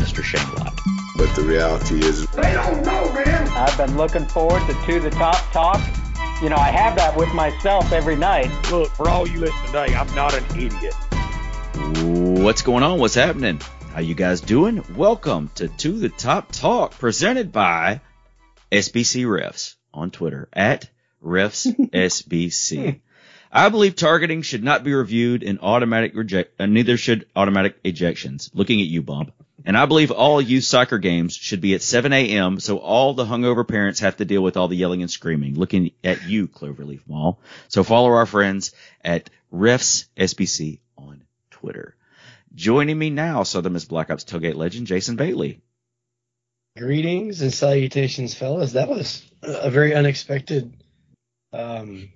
Mr. Shane Lott. But the reality is, They don't know, man. I've been looking forward to To the Top Talk. You know, I have that with myself every night. Look, for all you listening today, I'm not an idiot. What's going on? What's happening? How you guys doing? Welcome to To the Top Talk, presented by SBC Refs on Twitter at Refs SBC. I believe targeting should not be reviewed in automatic reject, uh, neither should automatic ejections. Looking at you, Bump. And I believe all youth soccer games should be at 7 a.m. so all the hungover parents have to deal with all the yelling and screaming. Looking at you, Cloverleaf Mall. So follow our friends at Refs SBC on Twitter. Joining me now, Southern Miss Black Ops tailgate legend Jason Bailey. Greetings and salutations, fellas. That was a very unexpected um,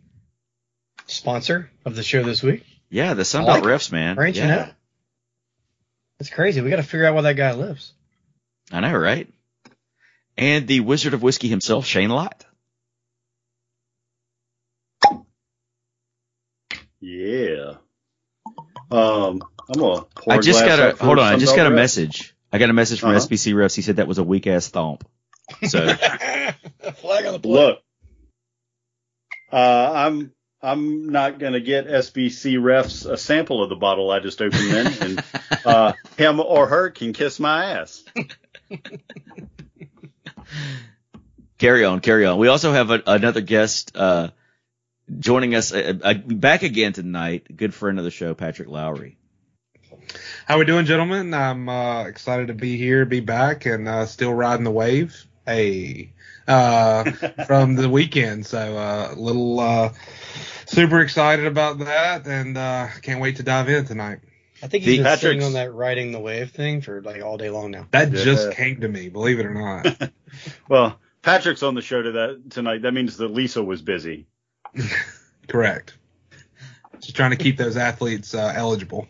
sponsor of the show this week. Yeah, the Sunbelt like. Refs, man. Branching yeah. out. That's crazy. We got to figure out where that guy lives. I know, right? And the Wizard of Whiskey himself, Shane Lott. Yeah. Um, I'm gonna. Pour I just got a hold on. I just got a Ref. message. I got a message from Uh-huh. SBC refs. He said that was a weak ass thump. So Flag on the play. Look, uh, I'm I'm not gonna get SBC refs a sample of the bottle I just opened then, and uh, him or her can kiss my ass. carry on, carry on. We also have a, another guest uh, joining us uh, uh, back again tonight. Good friend of the show, Patrick Lowry. How we doing, gentlemen? I'm uh, excited to be here, be back, and uh, still riding the wave. Hey, uh, from the weekend, so uh, a little uh, super excited about that, and uh, can't wait to dive in tonight. I think The- he's been sitting on that riding the wave thing for like all day long now. That Yeah. just came to me, believe it or not. Well, Patrick's on the show to that tonight. That means that Lisa was busy. Correct. She's trying to keep those athletes uh, eligible.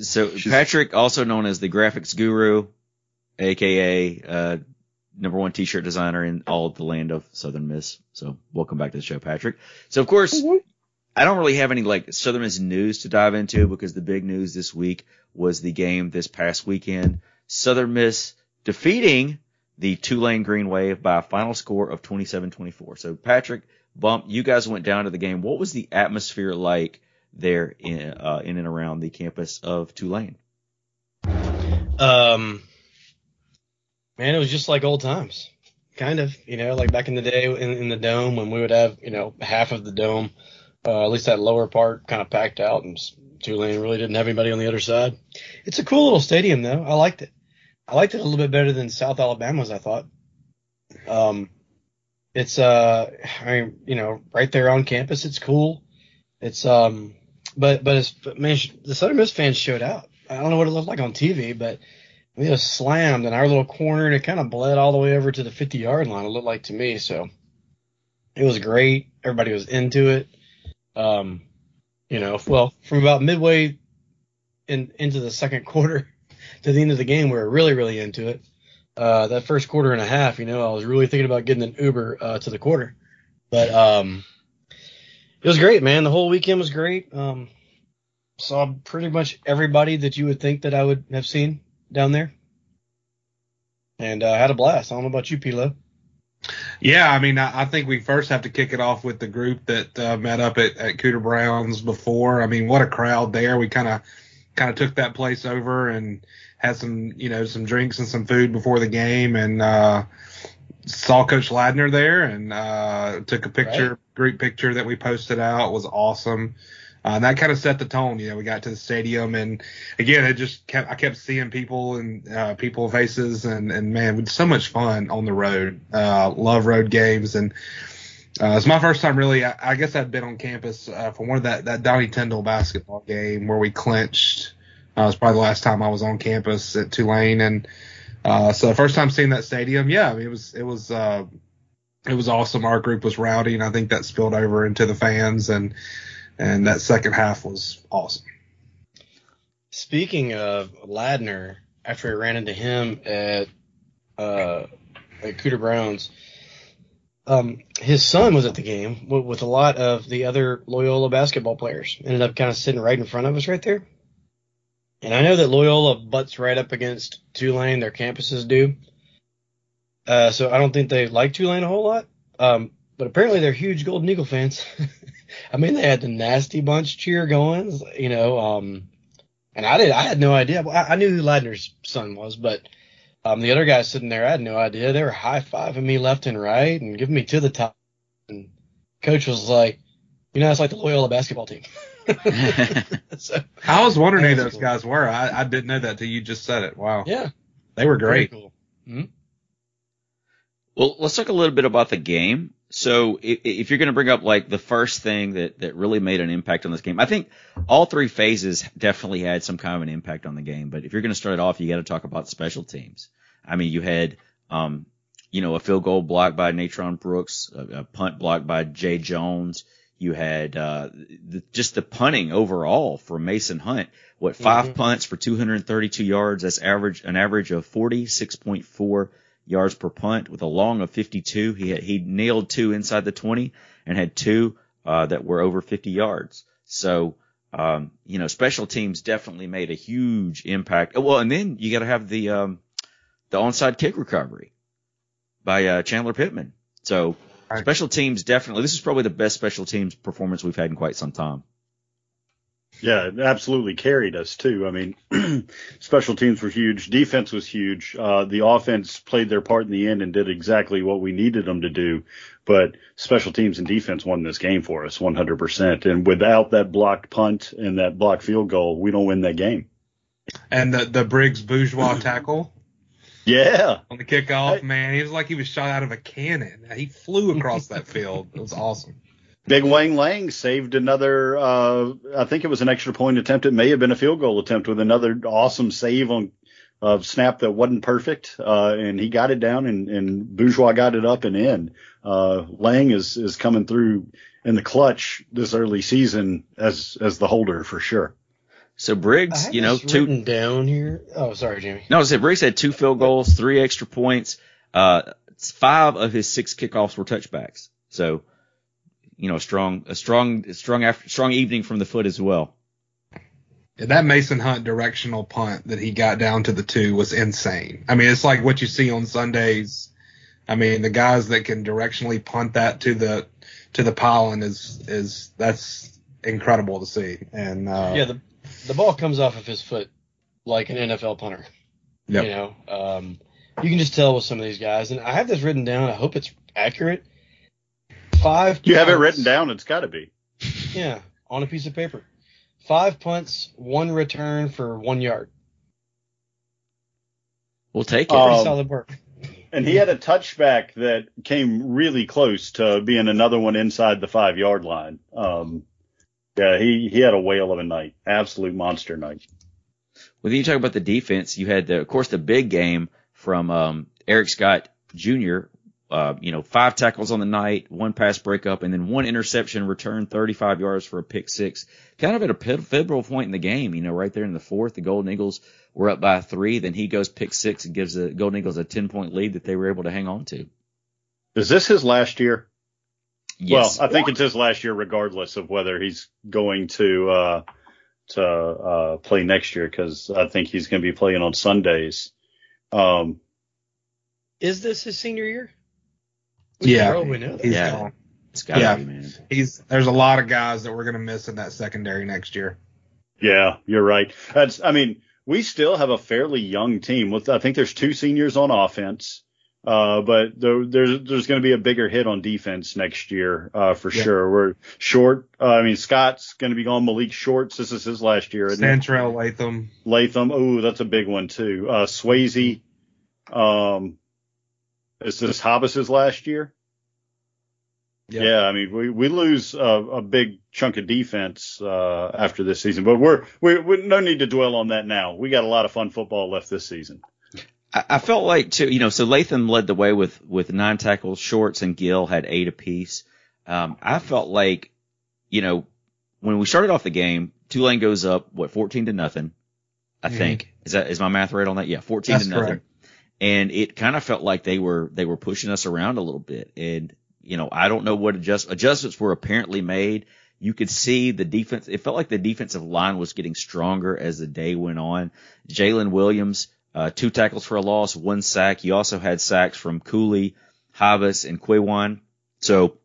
So Patrick, also known as the graphics guru, aka uh, number one t-shirt designer in all of the land of Southern Miss. So welcome back to the show, Patrick. So of course, I don't really have any like Southern Miss news to dive into because the big news this week was the game this past weekend. Southern Miss defeating the Tulane Green Wave by a final score of 27-24. So Patrick, Bump, you guys went down to the game. What was the atmosphere like there in, uh, in and around the campus of Tulane? Um, man, it was just like old times, kind of. You know, like back in the day in, in the dome when we would have, you know, half of the dome, uh, at least that lower part, kind of packed out, and Tulane really didn't have anybody on the other side. It's a cool little stadium, though. I liked it. I liked it a little bit better than South Alabama's. I thought. Um, it's uh, I mean, you know, right there on campus. It's cool. It's um, but but it's but man, the Southern Miss fans showed out. I don't know what it looked like on TV, but we was slammed in our little corner, and it kind of bled all the way over to the 50 yard line. It looked like to me, so it was great. Everybody was into it. Um, you know, well, from about midway in into the second quarter to the end of the game, we were really really into it. Uh, that first quarter and a half, you know, I was really thinking about getting an Uber uh, to the quarter, but um, it was great, man. The whole weekend was great. Um, saw pretty much everybody that you would think that I would have seen down there, and uh, had a blast. I don't know about you, Pilo. Yeah, I mean, I, I think we first have to kick it off with the group that uh, met up at, at Cooter Brown's before. I mean, what a crowd there. We kind of kind of took that place over and had some, you know, some drinks and some food before the game, and uh, saw Coach Ladner there and uh, took a picture, Right. group picture that we posted out. It was awesome. Uh, and that kind of set the tone. You know, we got to the stadium, and again, it just kept. I kept seeing people and uh, people faces, and and man, it's so much fun on the road. Uh, love road games, and uh, it's my first time really. I, I guess I'd been on campus uh, for one of that that Donnie Tyndall basketball game where we clinched Uh, it was probably the last time I was on campus at Tulane, and uh, so first time seeing that stadium, yeah, I mean, it was it was uh, it was awesome. Our group was rowdy, and I think that spilled over into the fans, and and that second half was awesome. Speaking of Ladner, after I ran into him at uh, at Cooter Browns, um, his son was at the game with, with a lot of the other Loyola basketball players. Ended up kind of sitting right in front of us right there. And I know that Loyola butts right up against Tulane, their campuses do. Uh, so I don't think they like Tulane a whole lot. Um, but apparently they're huge Golden Eagle fans. I mean, they had the nasty bunch cheer going, you know, um, and I did, I had no idea. I, I knew who Ladner's son was, but, um, the other guys sitting there, I had no idea. They were high fiving me left and right and giving me to the top. And coach was like, you know, it's like the Loyola basketball team. so, I was wondering who those cool. guys were. I, I didn't know that till you just said it. Wow. yeah, They were great. cool. Well, let's talk a little bit about the game. So if, if you're going to bring up like the first thing that, that really made an impact on this game, I think all three phases definitely had some kind of an impact on the game. But if you're going to start it off, you got to talk about special teams. I mean, you had, um, you know, a field goal blocked by Natrone Brooks, a, a punt blocked by Jay Jones. You had, uh, the, just the punting overall for Mason Hunt. What 5 Mhm. punts for 232 yards? That's average, an average of 46.4 yards per punt with a long of 52. He had, he nailed two inside the 20 and had two, uh, that were over 50 yards. So, um, you know, special teams definitely made a huge impact. Well, and then you got to have the, um, the onside kick recovery by, uh, Chandler Pittman. So Right. special teams definitely, this is probably the best special teams performance we've had in quite some time. Yeah, it absolutely carried us too. I mean, special teams were huge. Defense was huge. Uh, the offense played their part in the end and did exactly what we needed them to do. But special teams and defense won this game for us 100%. And without that blocked punt and that blocked field goal, we don't win that game. And the the Briggs Bourgeois tackle Yeah. on the kickoff, man, he was like he was shot out of a cannon. He flew across that field. It was awesome. Big Wang Lang saved another, uh, I think it was an extra point attempt. It may have been a field goal attempt with another awesome save on a snap that wasn't perfect. Uh, and he got it down and, and Bourgeois got it up and in. Uh, Lang is, is coming through in the clutch this early season as, as the holder for sure. So Briggs, you know, two, written down here. Oh, sorry, Jamie. No, I said Briggs had two field goals, three extra points. Uh, five of his six kickoffs were touchbacks. So, you know, a strong, a strong, strong after, strong evening from the foot as well. Yeah, that Mason Hunt directional punt that he got down to the two was insane. I mean, it's like what you see on Sundays. I mean, the guys that can directionally punt that to the to the pylon is is that's incredible to see. And uh, Yeah, the the ball comes off of his foot like an NFL punter. Yep. You know, um, you can just tell with some of these guys, and I have this written down. I hope it's accurate. Five. You have it written down. It's got to be. Yeah, on a piece of paper. Five punts, one return for one yard. We'll take it. Pretty Um, solid work. And he had a touchback that came really close to being another one inside the five yard line. Um, yeah, he, he had a whale of a night. Absolute monster night. Well, then you talk about the defense. You had, the, of course, the big game from um, Eric Scott Jr. Uh, you know, five tackles on the night, one pass breakup, and then one interception return, 35 yards for a pick six. Kind of at a pivotal point in the game, you know, right there in the fourth, the Golden Eagles were up by three. Then he goes pick six and gives the Golden Eagles a 10 point lead that they were able to hang on to. Is this his last year? Yes. Well, I think it's his last year, regardless of whether he's going to uh, to uh, play next year, because I think he's going to be playing on Sundays. Um, Is this his senior year? Yeah. probably he's Yeah. gone. it's gotta yeah. be, man. He's there's a lot of guys that we're gonna miss in that secondary next year. yeah, you're right. That's, I mean, we still have a fairly young team. With I think there's two seniors on offense, uh, but there, there's there's going to be a bigger hit on defense next year uh, for Yeah. sure. We're short. Uh, I mean, Scott's going to be gone. Malik Shorts. This is his last year. isn't? Santrell Latham. Latham. Oh, that's a big one too. Uh, Swayze. Um, is this Hobbs's last year? Yep. Yeah, I mean, we, we lose a, a big chunk of defense uh, after this season, but we're we we no need to dwell on that now. We got a lot of fun football left this season. I, I felt like too, you know, so Latham led the way with with nine tackles. Shorts and Gill had eight apiece. Um, I felt like, you know, when we started off the game, Tulane goes up what fourteen to nothing. I Mhm. think is that is my math right on that? Yeah, fourteen That's to nothing. correct. And it kind of felt like they were they were pushing us around a little bit. And you know, I don't know what adjust adjustments were apparently made. You could see the defense. It felt like the defensive line was getting stronger as the day went on. Jalen Williams, uh, two tackles for a loss, one sack. He also had sacks from Cooley, Havas, and Quiwan. So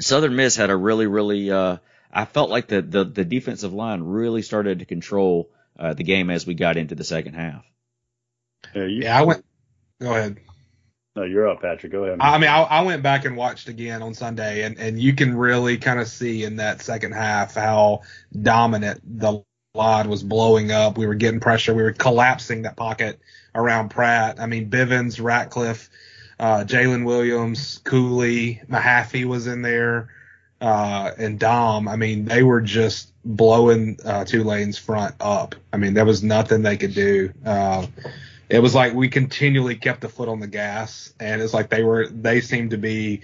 Southern Miss had a really, really, uh, I felt like the, the, the defensive line really started to control, uh, the game as we got into the second half. Yeah, you, Yeah, I went. Go ahead. No, you're up, Patrick. Go ahead. I mean, I, I went back and watched again on Sunday, and, and you can really kind of see in that second half how dominant the line was blowing up. We were getting pressure. We were collapsing that pocket around Pratt. I mean, Bivens, Ratcliffe, uh, Jalen Williams, Cooley, Mahaffey was in there, uh, and Dom. I mean, they were just blowing uh, Tulane's front up. I mean, there was nothing they could do. Uh, it was like we continually kept the foot on the gas, and it's like they were they seemed to be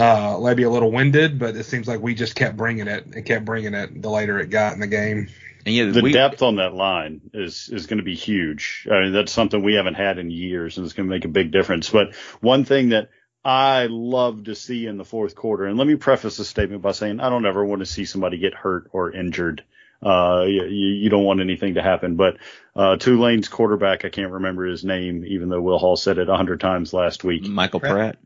uh, maybe a little winded, but it seems like we just kept bringing it and kept bringing it the later it got in the game. And yeah, the we, depth on that line is is going to be huge. I mean, that's something we haven't had in years, and it's going to make a big difference. But one thing that I love to see in the fourth quarter, and let me preface this statement by saying I don't ever want to see somebody get hurt or injured. Uh, you, you don't want anything to happen. But uh, Tulane's quarterback, I can't remember his name, even though Will Hall said it a hundred times last week. Michael Pratt. Pratt.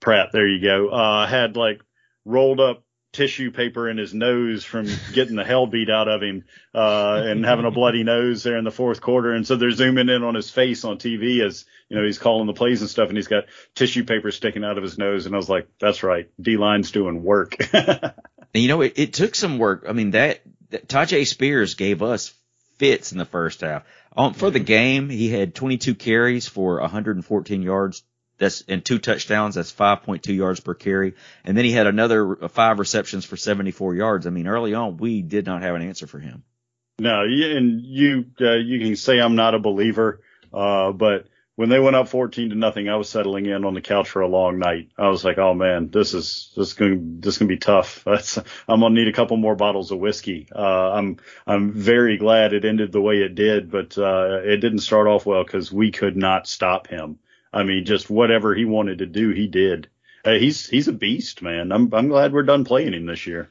Pratt, there you go. Uh, had like rolled up tissue paper in his nose from getting the hell beat out of him, uh, and having a bloody nose there in the fourth quarter. And so they're zooming in on his face on TV as, you know, he's calling the plays and stuff and he's got tissue paper sticking out of his nose. And I was like, that's right. D line's doing work. And you know, it, it took some work. I mean, that, that Tyjae Spears gave us fits in the first half. Um, for the game, he had 22 carries for 114 yards. That's and two touchdowns. That's 5.2 yards per carry. And then he had another uh, five receptions for 74 yards. I mean, early on, we did not have an answer for him. no, and you, uh, you can say I'm not a believer. Uh, but when they went up 14 to nothing, I was settling in on the couch for a long night. I was like, oh man, this is, this is going this to be tough. That's, I'm to need a couple more bottles of whiskey. Uh, I'm, I'm very glad it ended the way it did, but, uh, it didn't start off well because we could not stop him. I mean, just whatever he wanted to do, he did. Uh, he's, he's a beast, man. I'm, I'm glad we're done playing him this year.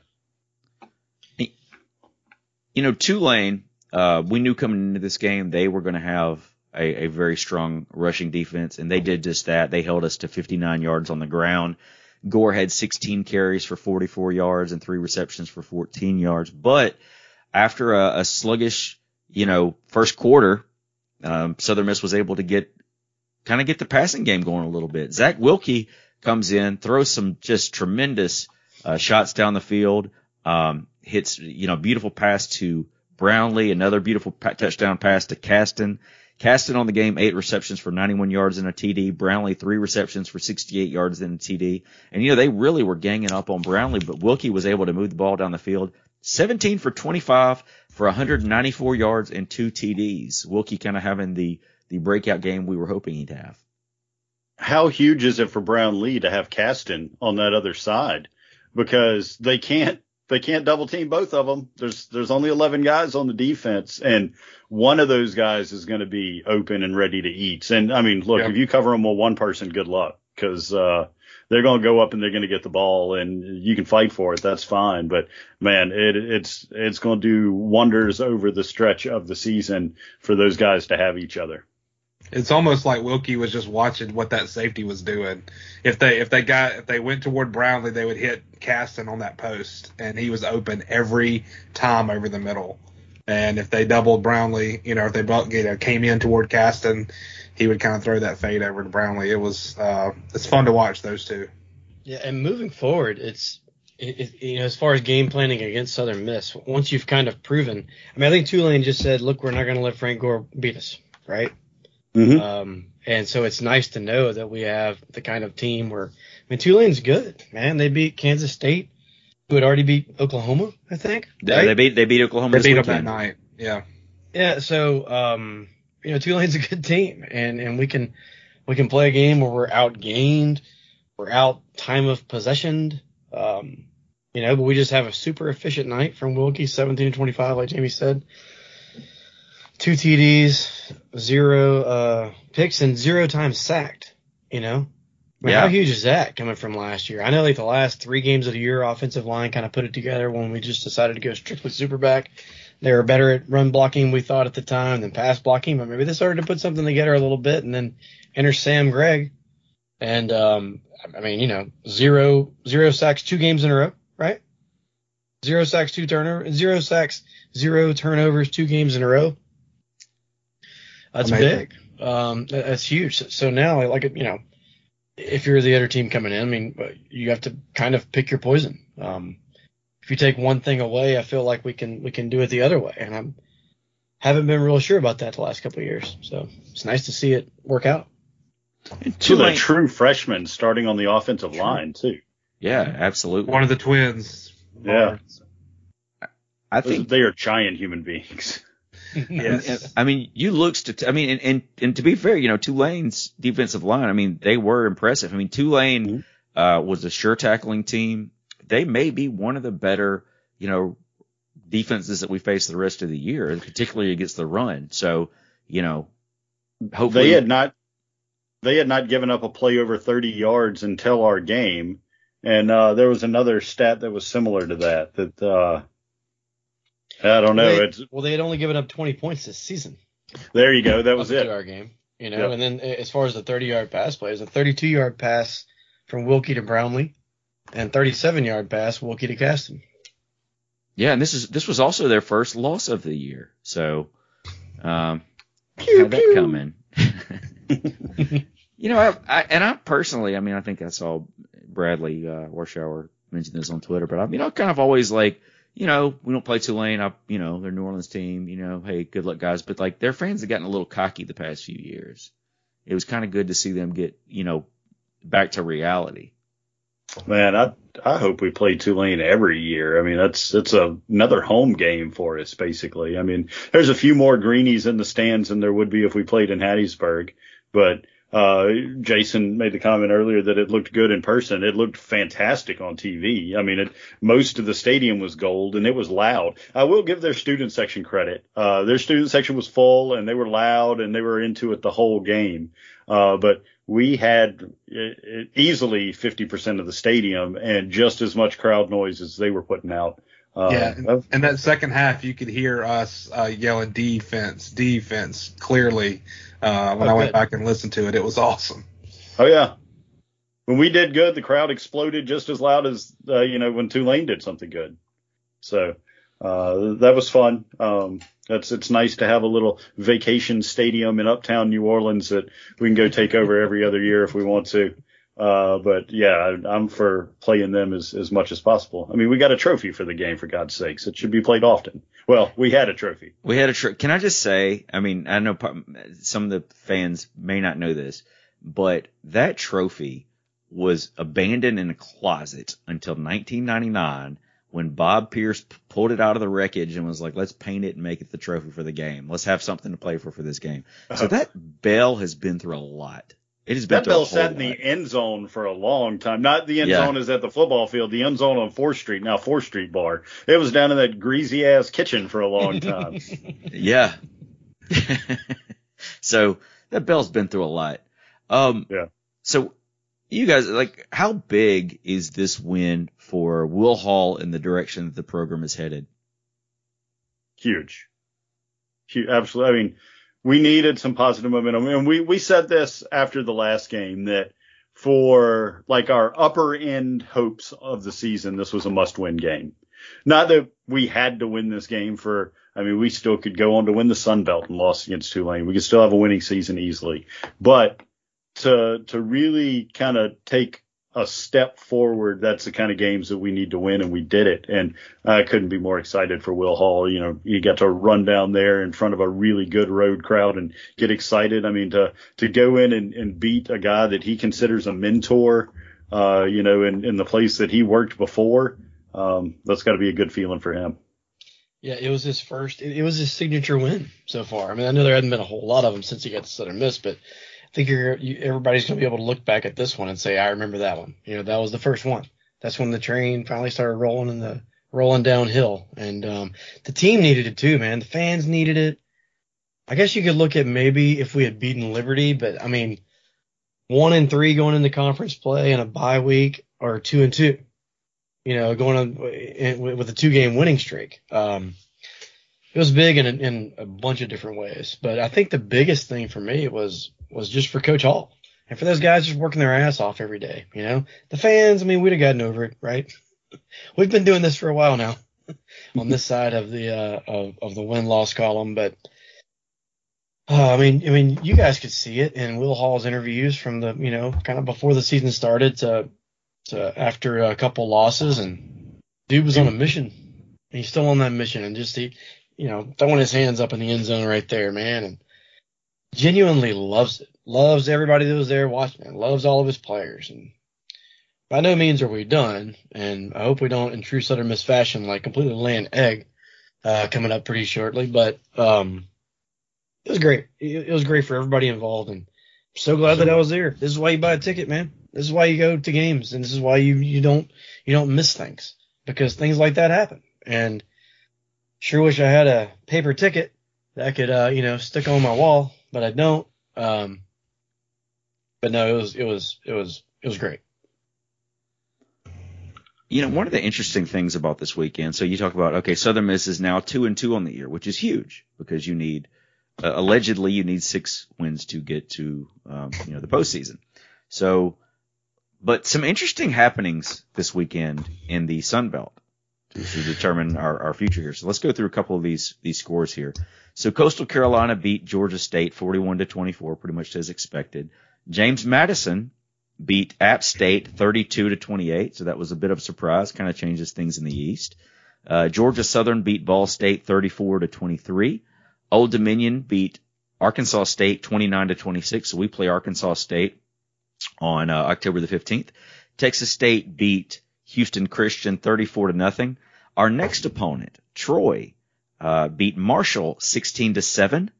You know, Tulane, uh, we knew coming into this game they were going to have a, a very strong rushing defense, and they did just that. They held us to 59 yards on the ground. Gore had 16 carries for 44 yards and three receptions for 14 yards. But after a, a sluggish, you know, first quarter, um, Southern Miss was able to get kind of get the passing game going a little bit. Zach Wilkie comes in, throws some just tremendous uh, shots down the field, um, hits you know beautiful pass to Brownlee, another beautiful pa- touchdown pass to Caston. Caston on the game, eight receptions for 91 yards and a TD. Brownlee, three receptions for 68 yards and a TD. And, you know, they really were ganging up on Brownlee, but Wilkie was able to move the ball down the field. 17 for 25 for 194 yards and two TDs. Wilkie kind of having the, the breakout game we were hoping he'd have. how huge is it for Brownlee to have Caston on that other side? Because they can't they can't double team both of them. There's there's only 11 guys on the defense, and one of those guys is going to be open and ready to eat. And I mean, look, Yeah. if you cover them with one person, good luck, because uh, they're going to go up and they're going to get the ball, and you can fight for it. That's fine. But man, it, it's it's going to do wonders over the stretch of the season for those guys to have each other. It's almost like Wilkie was just watching what that safety was doing. If they if they got if they went toward Brownlee, they would hit Caston on that post, and he was open every time over the middle. And if they doubled Brownlee, you know, if they you know came in toward Caston, he would kind of throw that fade over to Brownlee. It was uh, it's fun to watch those two. Yeah, and moving forward, it's it, it, you know as far as game planning against Southern Miss, once you've kind of proven. I mean, I think Tulane just said, "Look, we're not going to let Frank Gore beat us," right? Mhm. Um, and so it's nice to know that we have the kind of team where, I mean, Tulane's good, man. They beat Kansas State, who had already beat Oklahoma, I think. They, right? they beat they beat Oklahoma They beat them that night. Yeah. Yeah, so um, you know, Tulane's a good team, and and we can we can play a game where we're outgained, we're out time of possession, um, you know, but we just have a super efficient night from Wilkie, 17 to 25, like Jamie said. Two TDs, zero uh, picks, and zero times sacked. You know, I mean, Yeah. how huge is that coming from last year? I know like the last three games of the year, offensive line kind of put it together when we just decided to go strictly super back. They were better at run blocking, we thought at the time, than pass blocking, but maybe they started to put something together a little bit. And then enter Sam Gregg, and um, I mean, you know, zero zero sacks two games in a row, right? Zero sacks, two turnover, zero sacks, zero turnovers, two games in a row. That's Amazing. big. Um, that's huge. So- So now, like, you know, if you're the other team coming in, I mean, you have to kind of pick your poison. Um, if you take one thing away, I feel like we can we can do it the other way, and I'm haven't been real sure about that the last couple of years. So it's nice to see it work out. To the Tulane- true freshman starting on the offensive line too. Yeah, absolutely. One of the twins. Yeah. I think they are giant human beings. Yes. And- I mean, you look st- I mean, and, and and to be fair, you know, Tulane's defensive line. I mean, they were impressive. I mean, Tulane uh, was a sure tackling team. They may be one of the better, you know, defenses that we face the rest of the year, particularly against the run. So, you know, hopefully, They had not they had not given up a play over 30 yards until our game, and uh, there was another stat that was similar to that. That uh, I don't know. They- It's well, they had only given up 20 points this season. there you go. That was up it. our game, you know. Yep. And then as far as the 30 yard pass plays, a 32 yard pass from Wilkie to Brownlee, and 37 yard pass Wilkie to Caston. yeah. And this is this was also their first loss of the year. So, um, had that coming. you know, I, I and I personally, I mean, I think I saw Bradley uh, Warshauer mention this on Twitter, but I mean, I kind of always like, you know, we don't play Tulane. I, you know, they're New Orleans team. You know, hey, good luck, guys. But like, their fans have gotten a little cocky the past few years. It was kind of good to see them get, you know, back to reality. Man, I I hope we play Tulane every year. I mean, that's it's a, another home game for us, basically. I mean, there's a few more greenies in the stands than there would be if we played in Hattiesburg, but uh, Jason made the comment earlier that it looked good in person. It looked fantastic on TV. I mean, it, most of the stadium was gold and it was loud. I will give their student section credit. Uh, their student section was full and they were loud and they were into it the whole game. Uh, but we had easily 50% of the stadium and just as much crowd noise as they were putting out. Uh, yeah, and, and that second half, you could hear us uh, yelling defense, defense clearly. Uh, when Oh, I went back and listened to it, it was awesome. Oh yeah. When we did good, the crowd exploded just as loud as uh, you know when Tulane did something good. So uh, that was fun. Um, that's it's nice to have a little vacation stadium in uptown New Orleans that we can go take over every other year if we want to. Uh, but yeah, I'm for playing them as, as much as possible. I mean, we got a trophy for the game, for God's sakes. It should be played often. Well, we had a trophy. We had a trip. Can I just say? I mean, I know some of the fans may not know this, but that trophy was abandoned in a closet until 1999 when Bob Pierce p- pulled it out of the wreckage and was like, "Let's paint it and make it the trophy for the game. Let's have something to play for for this game." So that bell has been through a lot. It has been That bell sat in the end zone for a long time. Not the end Yeah. zone is at the football field. The end zone on Fourth Street, now Fourth Street Bar. It was down in that greasy ass kitchen for a long time. Yeah. so that bell's been through a lot. Um, Yeah. So you guys, like, how big is this win for Will Hall in the direction that the program is headed? Huge. Huge. Absolutely. I mean, we needed some positive momentum. And we, we said this after the last game that for like our upper end hopes of the season, this was a must win game. Not that we had to win this game for, I mean, we still could go on to win the Sun Belt and lost against Tulane. We could still have a winning season easily, but to, to really kind of take a step forward. That's the kind of games that we need to win, and we did it. And I couldn't be more excited for Will Hall. You know, you got to run down there in front of a really good road crowd and get excited. I mean, to to go in and, and beat a guy that he considers a mentor, uh, you know, in, in the place that he worked before, um, that's got to be a good feeling for him. Yeah, it was his first. It, was his signature win so far. I mean, I know there hadn't been a whole lot of them since he got to Southern Miss, but think you're, you, everybody's going to be able to look back at this one and say, I remember that one. You know, that was the first one. That's when the train finally started rolling in the rolling downhill, and um, the team needed it too, man. The fans needed it. I guess you could look at maybe if we had beaten Liberty, but I mean, one and three going into conference play and a bye week, or two and two. You know, going on with a two game winning streak. Um, it was big in, in a bunch of different ways, but I think the biggest thing for me was was just for Coach Hall and for those guys just working their ass off every day. You know, the fans. I mean, we'd have gotten over it, right? We've been doing this for a while now on this side of the uh, of, of the win loss column, but uh, I mean, I mean, you guys could see it in Will Hall's interviews from the you know kind of before the season started to to after a couple losses, and dude was on a mission. He's still on that mission, and just he, you know, throwing his hands up in the end zone right there, man, and genuinely loves it. Loves everybody that was there watching it. Loves all of his players. And by no means are we done. And I hope we don't, in true Southern Miss fashion, like completely lay an egg uh, coming up pretty shortly. But um, it was great. It, it was great for everybody involved. And I'm so glad that I was there. This is why you buy a ticket, man. This is why you go to games, and this is why you you don't you don't miss things because things like that happen. And sure wish I had a paper ticket that I could uh, you know stick on my wall but I don't. Um, but no, it was it was it was it was great. You know, one of the interesting things about this weekend. So you talk about okay, Southern Miss is now two and two on the year, which is huge because you need uh, allegedly you need six wins to get to um, you know the postseason. So, but some interesting happenings this weekend in the Sun Belt to, determine our, our future here. So let's go through a couple of these these scores here. So Coastal Carolina beat Georgia State 41 to 24, pretty much as expected. James Madison beat App State 32 to 28, so that was a bit of a surprise, kind of changes things in the East. Uh, Georgia Southern beat Ball State 34 to 23. Old Dominion beat Arkansas State 29 to 26, so we play Arkansas State on uh, October the 15th. Texas State beat Houston Christian 34 to nothing. Our next opponent, Troy, uh, beat Marshall 16 to 7.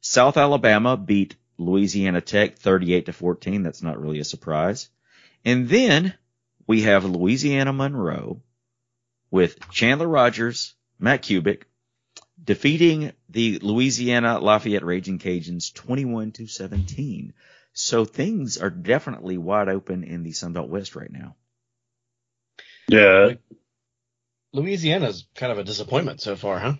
South Alabama beat Louisiana Tech 38 to 14. That's not really a surprise. And then we have Louisiana Monroe with Chandler Rogers, Matt Kubik defeating the Louisiana Lafayette Raging Cajuns 21 to 17. So things are definitely wide open in the Sun Belt West right now. Yeah. Louisiana's kind of a disappointment so far, huh?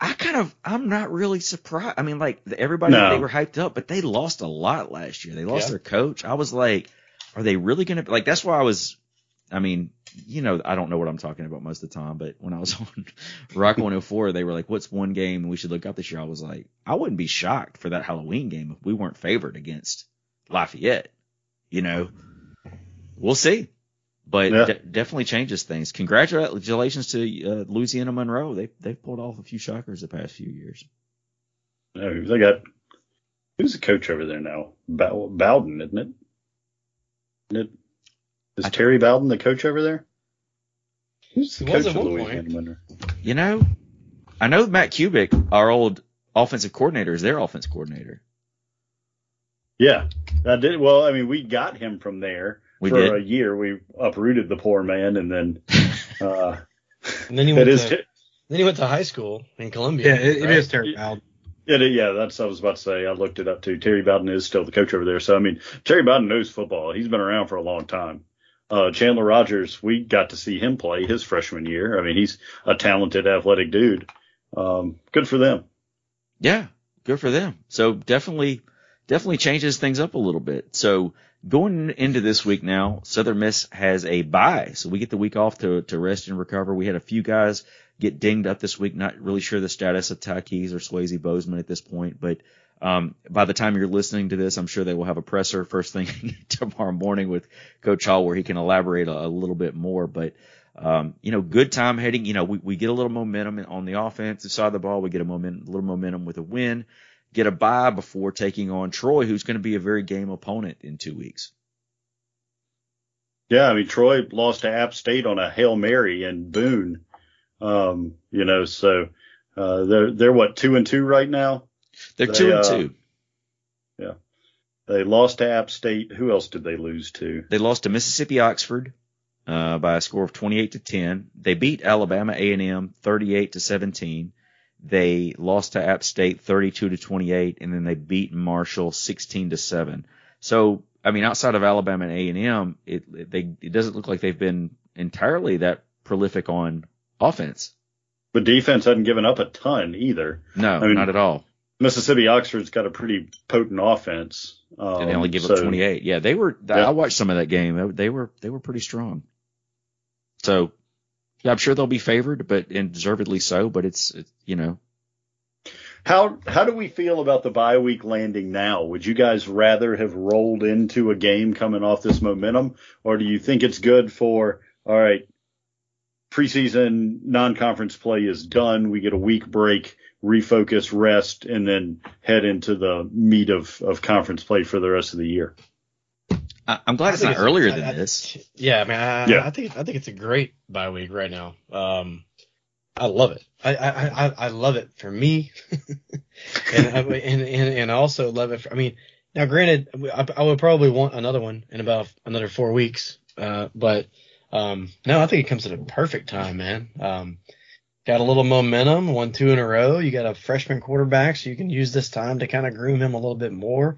I kind of, I'm not really surprised. I mean, like everybody, No. they were hyped up, but they lost a lot last year. They lost Yeah. their coach. I was like, are they really going to, like, that's why I was, I mean, you know, I don't know what I'm talking about most of the time, but when I was on Rock 104, they were like, what's one game we should look up this year? I was like, I wouldn't be shocked for that Halloween game if we weren't favored against Lafayette. You know, we'll see. But Yeah. de- definitely changes things. Congratulations to uh, Louisiana Monroe. They they've pulled off a few shockers the past few years. No, they got who's the coach over there now? Bow, Bowden, isn't it? Isn't it? Is I- Terry Bowden the coach over there? Who's the coach at of Louisiana point. Monroe? You know, I know Matt Kubik, our old offensive coordinator, is their offense coordinator. Yeah, I did. Well, I mean, we got him from there We for did. a year. We uprooted the poor man, and then uh, And then he went is. to then he went to high school in Columbia. Yeah, it, it right? is Terry Bowden. Yeah, yeah, that's what I was about to say. I looked it up too. Terry Bowden is still the coach over there. So I mean, Terry Bowden knows football. He's been around for a long time. Uh, Chandler Rogers, we got to see him play his freshman year. I mean, he's a talented, athletic dude. Um, good for them. Yeah, good for them. So definitely, definitely changes things up a little bit. So going into this week now, Southern Miss has a bye, so we get the week off to to rest and recover. We had a few guys get dinged up this week. Not really sure the status of Keys or Swayze Bozeman at this point, but Um, by the time you're listening to this, I'm sure they will have a presser first thing tomorrow morning with Coach Hall where he can elaborate a, a little bit more. But um, you know, good time heading. You know, we, we get a little momentum on the offensive side of the ball. We get a moment, a little momentum with a win, get a bye before taking on Troy, who's going to be a very game opponent in two weeks. Yeah, I mean Troy lost to App State on a hail mary and Boone. Um, you know, so uh, they're they're what two and two right now. They're they, two and uh, two. Yeah, they lost to App State. Who else did they lose to? They lost to Mississippi Oxford uh, by a score of 28 to 10. They beat Alabama A&M 38 to 17. They lost to App State 32 to 28, and then they beat Marshall 16 to 7. So, I mean, outside of Alabama and A&M, it, it they it doesn't look like they've been entirely that prolific on offense. But defense hadn't given up a ton either. No, I mean, not at all. Mississippi Oxford's got a pretty potent offense. Um, and they only give so, up 28. Yeah, they were. Yeah. I watched some of that game. They were they were pretty strong. So, I'm sure they'll be favored, but and deservedly so. But it's, it's you know. How how do we feel about the bye week landing now? Would you guys rather have rolled into a game coming off this momentum, or do you think it's good for all right? Preseason non-conference play is done. We get a week break, refocus, rest, and then head into the meat of, of conference play for the rest of the year. I'm glad it's not it's, earlier I, than I, this. Yeah, I mean, I, yeah. I think I think it's a great bye week right now. Um, I love it. I I, I, love it for me, and, and and and also love it. For, I mean, now granted, I, I would probably want another one in about another four weeks. Uh, but um, no, I think it comes at a perfect time, man. Um, got a little momentum, one two in a row. You got a freshman quarterback, so you can use this time to kind of groom him a little bit more.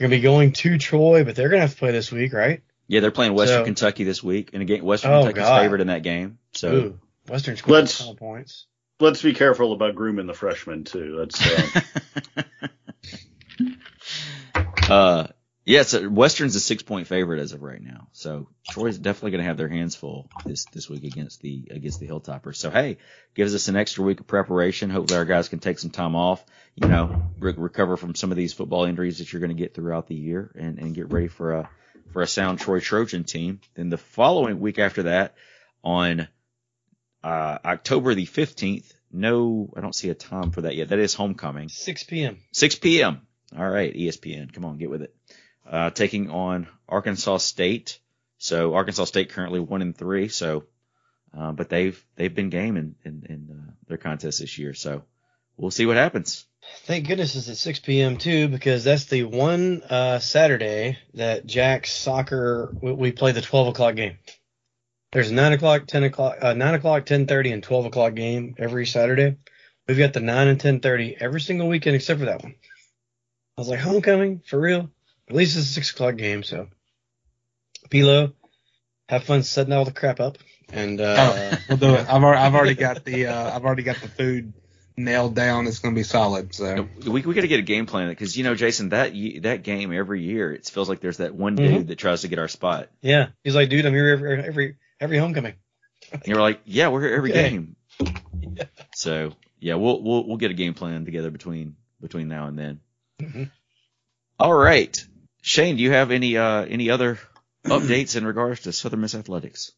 You're gonna be going to Troy, but they're gonna have to play this week, right? Yeah, they're playing Western so, Kentucky this week, and again, Western oh, Kentucky's God. favored in that game. So Ooh, Western scored a couple points. Let's be careful about grooming the freshmen too. That's uh, uh yeah, so Western's a six point favorite as of right now. So Troy's definitely going to have their hands full this this week against the against the Hilltoppers. So hey, gives us an extra week of preparation. Hopefully our guys can take some time off, you know, re- recover from some of these football injuries that you're going to get throughout the year, and and get ready for a for a sound Troy Trojan team. Then the following week after that, on uh, October the 15th. No, I don't see a time for that yet. That is homecoming. 6 p.m. 6 p.m. All right, ESPN. Come on, get with it uh, taking on Arkansas State. So Arkansas State currently one and three. So, uh, but they've they've been game in in, in uh, their contest this year. So we'll see what happens. Thank goodness it's at 6 p.m. too, because that's the one uh, Saturday that Jack's soccer we, we play the 12 o'clock game. There's nine o'clock, 10 o'clock, uh, nine o'clock, 10:30, and 12 o'clock game every Saturday. We've got the nine and 10:30 every single weekend except for that one. I was like, homecoming for real? At least it's a six o'clock game, so Pilo, have fun setting all the crap up. And uh, oh, we'll do it. I've already, I've already got the uh, I've already got the food nailed down. It's going to be solid. So we we got to get a game plan because you know, Jason, that that game every year it feels like there's that one dude mm-hmm. that tries to get our spot. Yeah, he's like, dude, I'm here every every, every homecoming. and you're like, yeah, we're here every okay. game. yeah. So yeah, we'll we'll we'll get a game plan together between between now and then. Mm-hmm. All right. Shane, do you have any uh, any other updates in regards to Southern Miss athletics?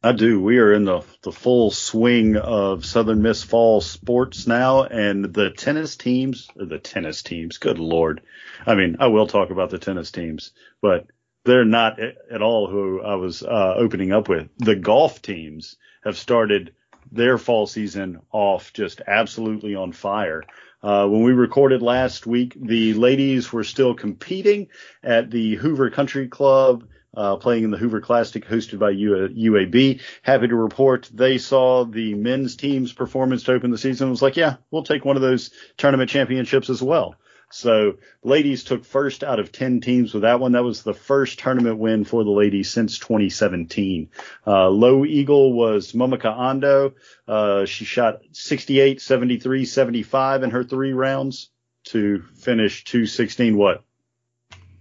I do. We are in the the full swing of Southern Miss fall sports now, and the tennis teams, the tennis teams. Good lord! I mean, I will talk about the tennis teams, but they're not at all who I was uh, opening up with. The golf teams have started their fall season off just absolutely on fire. Uh, when we recorded last week, the ladies were still competing at the Hoover Country Club, uh, playing in the Hoover Classic hosted by UAB. Happy to report they saw the men's team's performance to open the season was like, yeah, we'll take one of those tournament championships as well. So ladies took first out of 10 teams with that one. That was the first tournament win for the ladies since 2017. Uh, low Eagle was Momika Ando. Uh, she shot 68, 73, 75 in her three rounds to finish 216. What?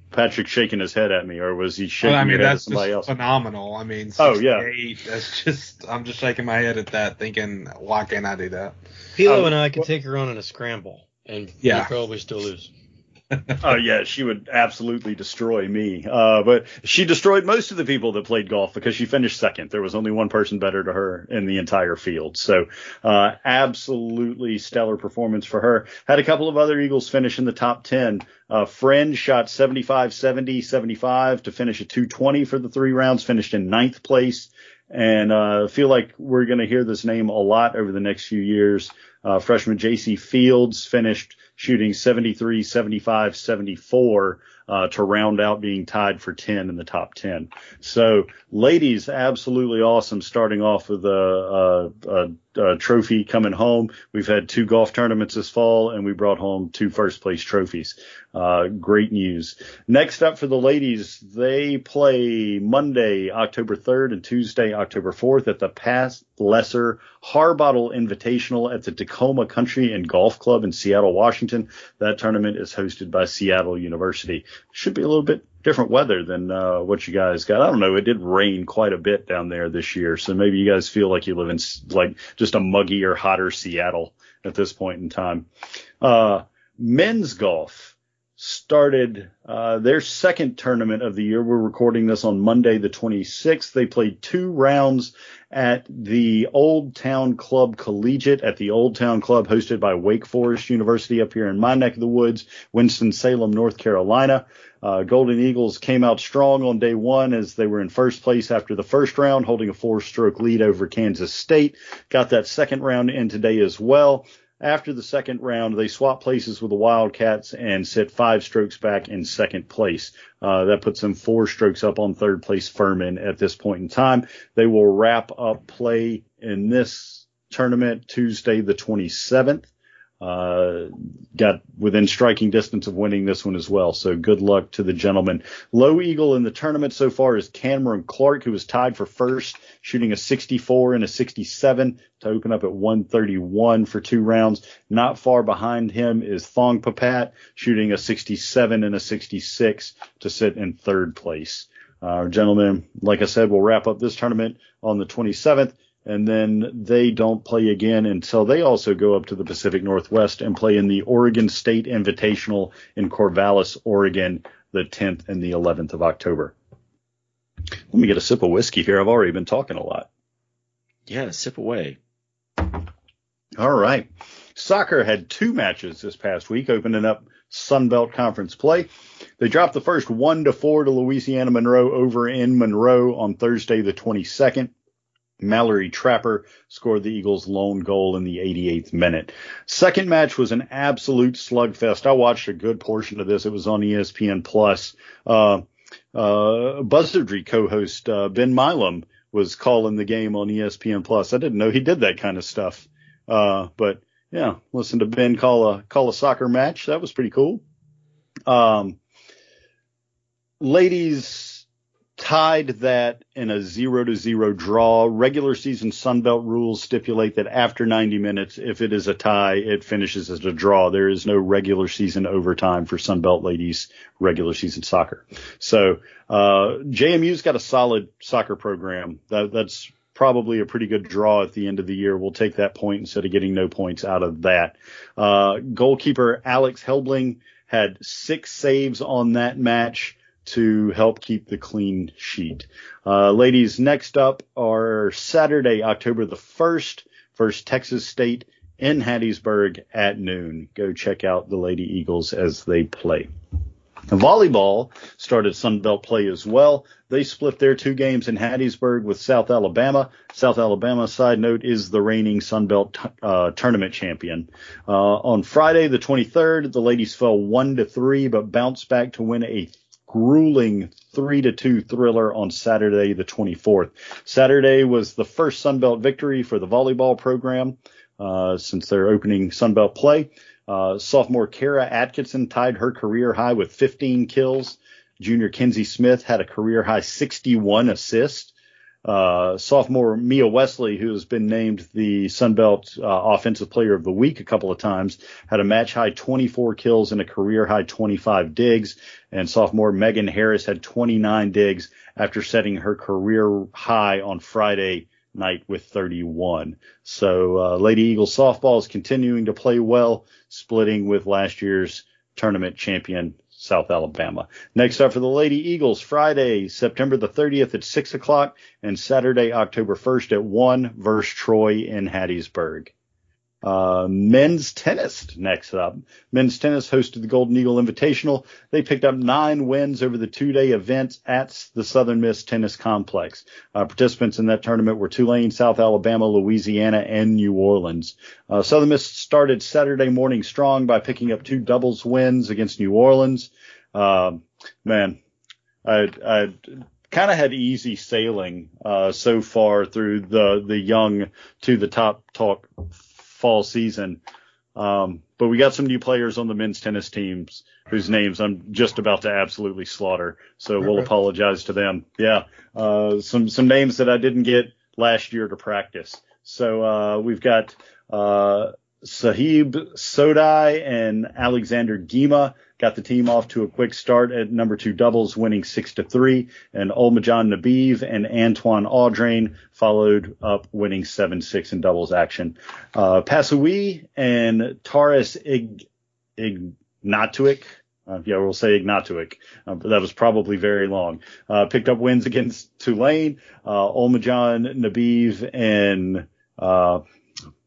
Patrick shaking his head at me, or was he shaking well, I mean, that's somebody else? Phenomenal. I mean, oh yeah, that's just. I'm just shaking my head at that, thinking, why can't I do that? Pilo um, and I could take her on in a scramble and yeah. probably still lose. oh yeah, she would absolutely destroy me. Uh, but she destroyed most of the people that played golf because she finished second. There was only one person better to her in the entire field. So, uh, absolutely stellar performance for her. Had a couple of other Eagles finish in the top 10. Uh, Friend shot 75, 70, 75 to finish at 220 for the three rounds, finished in ninth place. And, uh, feel like we're going to hear this name a lot over the next few years. Uh, freshman JC Fields finished shooting 73, 75, 74 uh, to round out being tied for 10 in the top 10. So, ladies, absolutely awesome starting off with a, a, a uh, trophy coming home. We've had two golf tournaments this fall, and we brought home two first place trophies. Uh, great news. Next up for the ladies, they play Monday, October 3rd, and Tuesday, October 4th at the Past Lesser Harbottle Invitational at the Tacoma Country and Golf Club in Seattle, Washington. That tournament is hosted by Seattle University. Should be a little bit different weather than uh, what you guys got. I don't know. It did rain quite a bit down there this year, so maybe you guys feel like you live in like just a muggy or hotter Seattle at this point in time. Uh, men's golf started uh, their second tournament of the year. We're recording this on Monday, the 26th. They played two rounds at the Old Town Club Collegiate at the Old Town Club, hosted by Wake Forest University up here in my neck of the woods, Winston-Salem, North Carolina. Uh, Golden Eagles came out strong on day one as they were in first place after the first round, holding a four stroke lead over Kansas State. Got that second round in today as well. After the second round, they swap places with the Wildcats and sit five strokes back in second place. Uh, that puts them four strokes up on third place Furman at this point in time. They will wrap up play in this tournament Tuesday the 27th. Uh, got within striking distance of winning this one as well. So good luck to the gentleman. Low Eagle in the tournament so far is Cameron Clark, who was tied for first, shooting a 64 and a 67 to open up at 131 for two rounds. Not far behind him is Thong Papat, shooting a 67 and a 66 to sit in third place. Uh, gentlemen, like I said, we'll wrap up this tournament on the 27th and then they don't play again until they also go up to the Pacific Northwest and play in the Oregon State Invitational in Corvallis, Oregon, the 10th and the 11th of October. Let me get a sip of whiskey here. I've already been talking a lot. Yeah, sip away. All right. Soccer had two matches this past week, opening up Sun Belt Conference play. They dropped the first one to four to Louisiana Monroe over in Monroe on Thursday, the 22nd. Mallory Trapper scored the Eagles' lone goal in the 88th minute. Second match was an absolute slugfest. I watched a good portion of this. It was on ESPN Plus. Uh, uh, Buzzardry co-host uh, Ben Milam was calling the game on ESPN Plus. I didn't know he did that kind of stuff. Uh, but yeah, listen to Ben call a call a soccer match. That was pretty cool. Um, ladies tied that in a zero to zero draw. Regular season Sunbelt rules stipulate that after 90 minutes, if it is a tie, it finishes as a draw. There is no regular season overtime for Sunbelt ladies regular season soccer. So, uh, JMU's got a solid soccer program. That, that's probably a pretty good draw at the end of the year. We'll take that point instead of getting no points out of that. Uh, goalkeeper Alex Helbling had six saves on that match to help keep the clean sheet. Uh, ladies, next up are Saturday, October the 1st, first Texas State in Hattiesburg at noon. Go check out the Lady Eagles as they play. Volleyball started Sunbelt play as well. They split their two games in Hattiesburg with South Alabama. South Alabama, side note, is the reigning Sunbelt uh, tournament champion. Uh, on Friday, the 23rd, the ladies fell one to three, but bounced back to win a grueling three to two thriller on Saturday, the 24th. Saturday was the first Sunbelt victory for the volleyball program uh, since their opening Sunbelt play. Uh, sophomore Kara Atkinson tied her career high with 15 kills. Junior Kenzie Smith had a career high 61 assists. Uh, sophomore Mia Wesley, who has been named the Sunbelt uh, Offensive Player of the Week a couple of times, had a match high 24 kills and a career high 25 digs. And sophomore Megan Harris had 29 digs after setting her career high on Friday night with 31. So uh, Lady Eagles softball is continuing to play well, splitting with last year's tournament champion South Alabama. Next up for the Lady Eagles, Friday, September the 30th at 6 o'clock and Saturday, October 1st at 1 versus Troy in Hattiesburg. Uh, men's tennis next up. Men's tennis hosted the Golden Eagle Invitational. They picked up nine wins over the two day event at the Southern Miss Tennis Complex. Uh, participants in that tournament were Tulane, South Alabama, Louisiana, and New Orleans. Uh, Southern Miss started Saturday morning strong by picking up two doubles wins against New Orleans. Uh, man, I, I kind of had easy sailing uh, so far through the the young to the top talk fall season. Um, but we got some new players on the men's tennis teams whose names I'm just about to absolutely slaughter. So we'll apologize to them. Yeah. Uh, some, some names that I didn't get last year to practice. So, uh, we've got, uh, Sahib Sodai and Alexander Gima got the team off to a quick start at number two doubles, winning six to three. And Olmajan Nabiv and Antoine Audrain followed up, winning seven six in doubles action. Uh, Pasui and Taurus Ig. Uh, yeah, we'll say Ignatuik, uh, but that was probably very long. Uh, picked up wins against Tulane, uh, Olmajan Nabiv and, uh,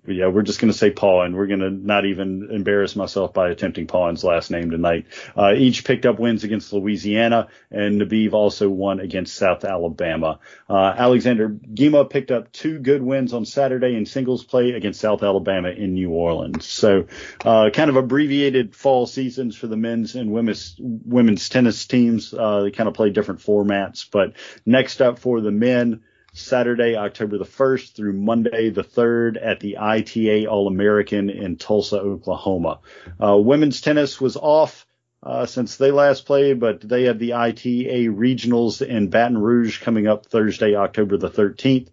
yeah, we're just going to say Paul, and we're going to not even embarrass myself by attempting Paul's last name tonight. Uh, each picked up wins against Louisiana, and Nabiv also won against South Alabama. Uh, Alexander Gima picked up two good wins on Saturday in singles play against South Alabama in New Orleans. So, uh, kind of abbreviated fall seasons for the men's and women's women's tennis teams. Uh, they kind of play different formats, but next up for the men. Saturday, October the 1st through Monday the 3rd at the ITA All American in Tulsa, Oklahoma. Uh, women's tennis was off uh, since they last played, but they have the ITA regionals in Baton Rouge coming up Thursday, October the 13th.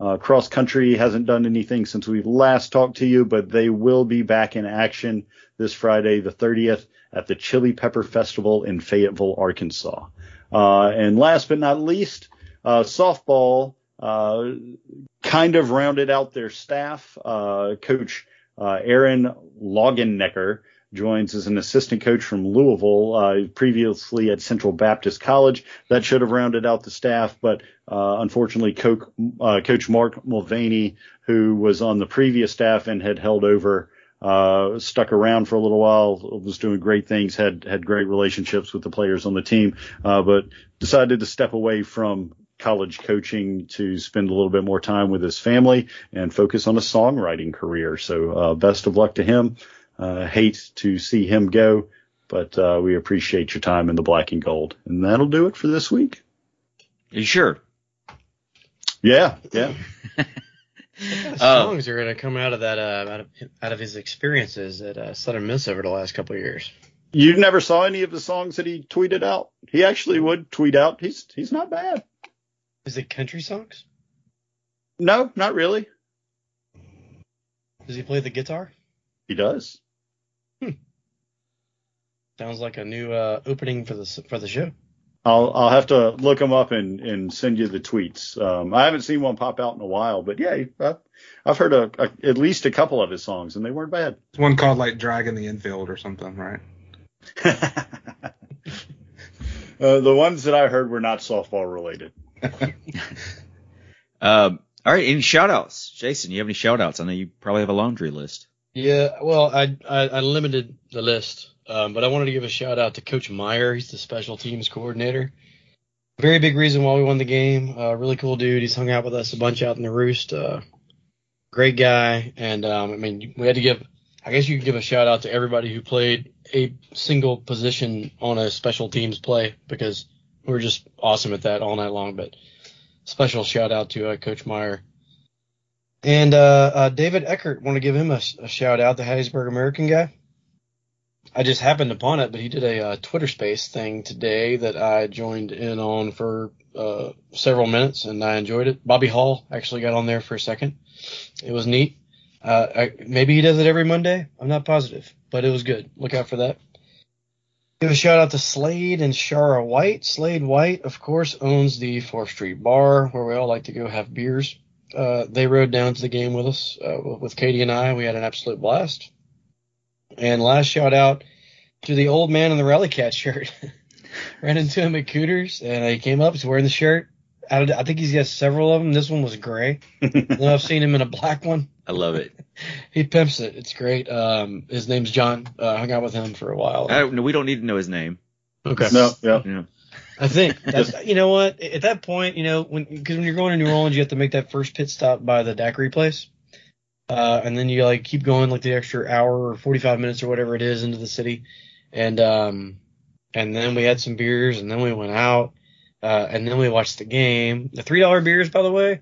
Uh, cross country hasn't done anything since we last talked to you, but they will be back in action this Friday, the 30th at the Chili Pepper Festival in Fayetteville, Arkansas. Uh, and last but not least, uh, softball uh, kind of rounded out their staff. Uh, coach uh, Aaron Logennecker joins as an assistant coach from Louisville, uh, previously at Central Baptist College. That should have rounded out the staff, but uh, unfortunately, Co- uh, Coach Mark Mulvaney, who was on the previous staff and had held over. Uh, stuck around for a little while, was doing great things, had had great relationships with the players on the team, uh, but decided to step away from college coaching to spend a little bit more time with his family and focus on a songwriting career. So uh, best of luck to him. Uh, hate to see him go, but uh, we appreciate your time in the black and gold. And that'll do it for this week. You sure? Yeah, yeah. songs are going to come out of that uh, out of out of his experiences at uh, Southern Miss over the last couple of years. You never saw any of the songs that he tweeted out. He actually would tweet out. He's he's not bad. Is it country songs? No, not really. Does he play the guitar? He does. Sounds like a new uh, opening for the for the show. I'll I'll have to look him up and and send you the tweets. Um, I haven't seen one pop out in a while, but yeah, I've, I've heard a, a, at least a couple of his songs, and they weren't bad. It's one called like Dragging the Infield or something, right? uh, the ones that I heard were not softball related. Um, all right, any shout outs? Jason, you have any shout outs? I know you probably have a laundry list. Yeah, well, I I, I limited the list, um, but I wanted to give a shout out to Coach Meyer. He's the special teams coordinator. Very big reason why we won the game. Uh, really cool dude. He's hung out with us a bunch out in the roost. Uh, great guy, and um, I mean, we had to give. I guess you could give a shout out to everybody who played a single position on a special teams play because we were just awesome at that all night long. But special shout out to uh, Coach Meyer. And uh, uh, David Eckert, want to give him a, a, shout out, the Hattiesburg American guy. I just happened upon it, but he did a uh, Twitter space thing today that I joined in on for uh, several minutes, and I enjoyed it. Bobby Hall actually got on there for a second. It was neat. Uh, I, maybe he does it every Monday. I'm not positive, but it was good. Look out for that. Give a shout out to Slade and Shara White. Slade White, of course, owns the Fourth Street Bar where we all like to go have beers. Uh, they rode down to the game with us, uh, with Katie and I. We had an absolute blast. And last shout out to the old man in the Rally Cat shirt. Ran into him at Cooters, and he came up. He's wearing the shirt. I, I think he's got several of them. This one was gray. I've seen him in a black one. I love it. He pimps it. It's great. Um, his name's John. Uh, hung out with him for a while. I don't, no, we don't need to know his name. okay. no, yeah. You know, I think that's, you know what at that point you know when because when you're going to New Orleans you have to make that first pit stop by the daiquiri place, uh, and then you like keep going like the extra hour or 45 minutes or whatever it is into the city, and um, and then we had some beers and then we went out, uh, and then we watched the game. The three dollar beers by the way,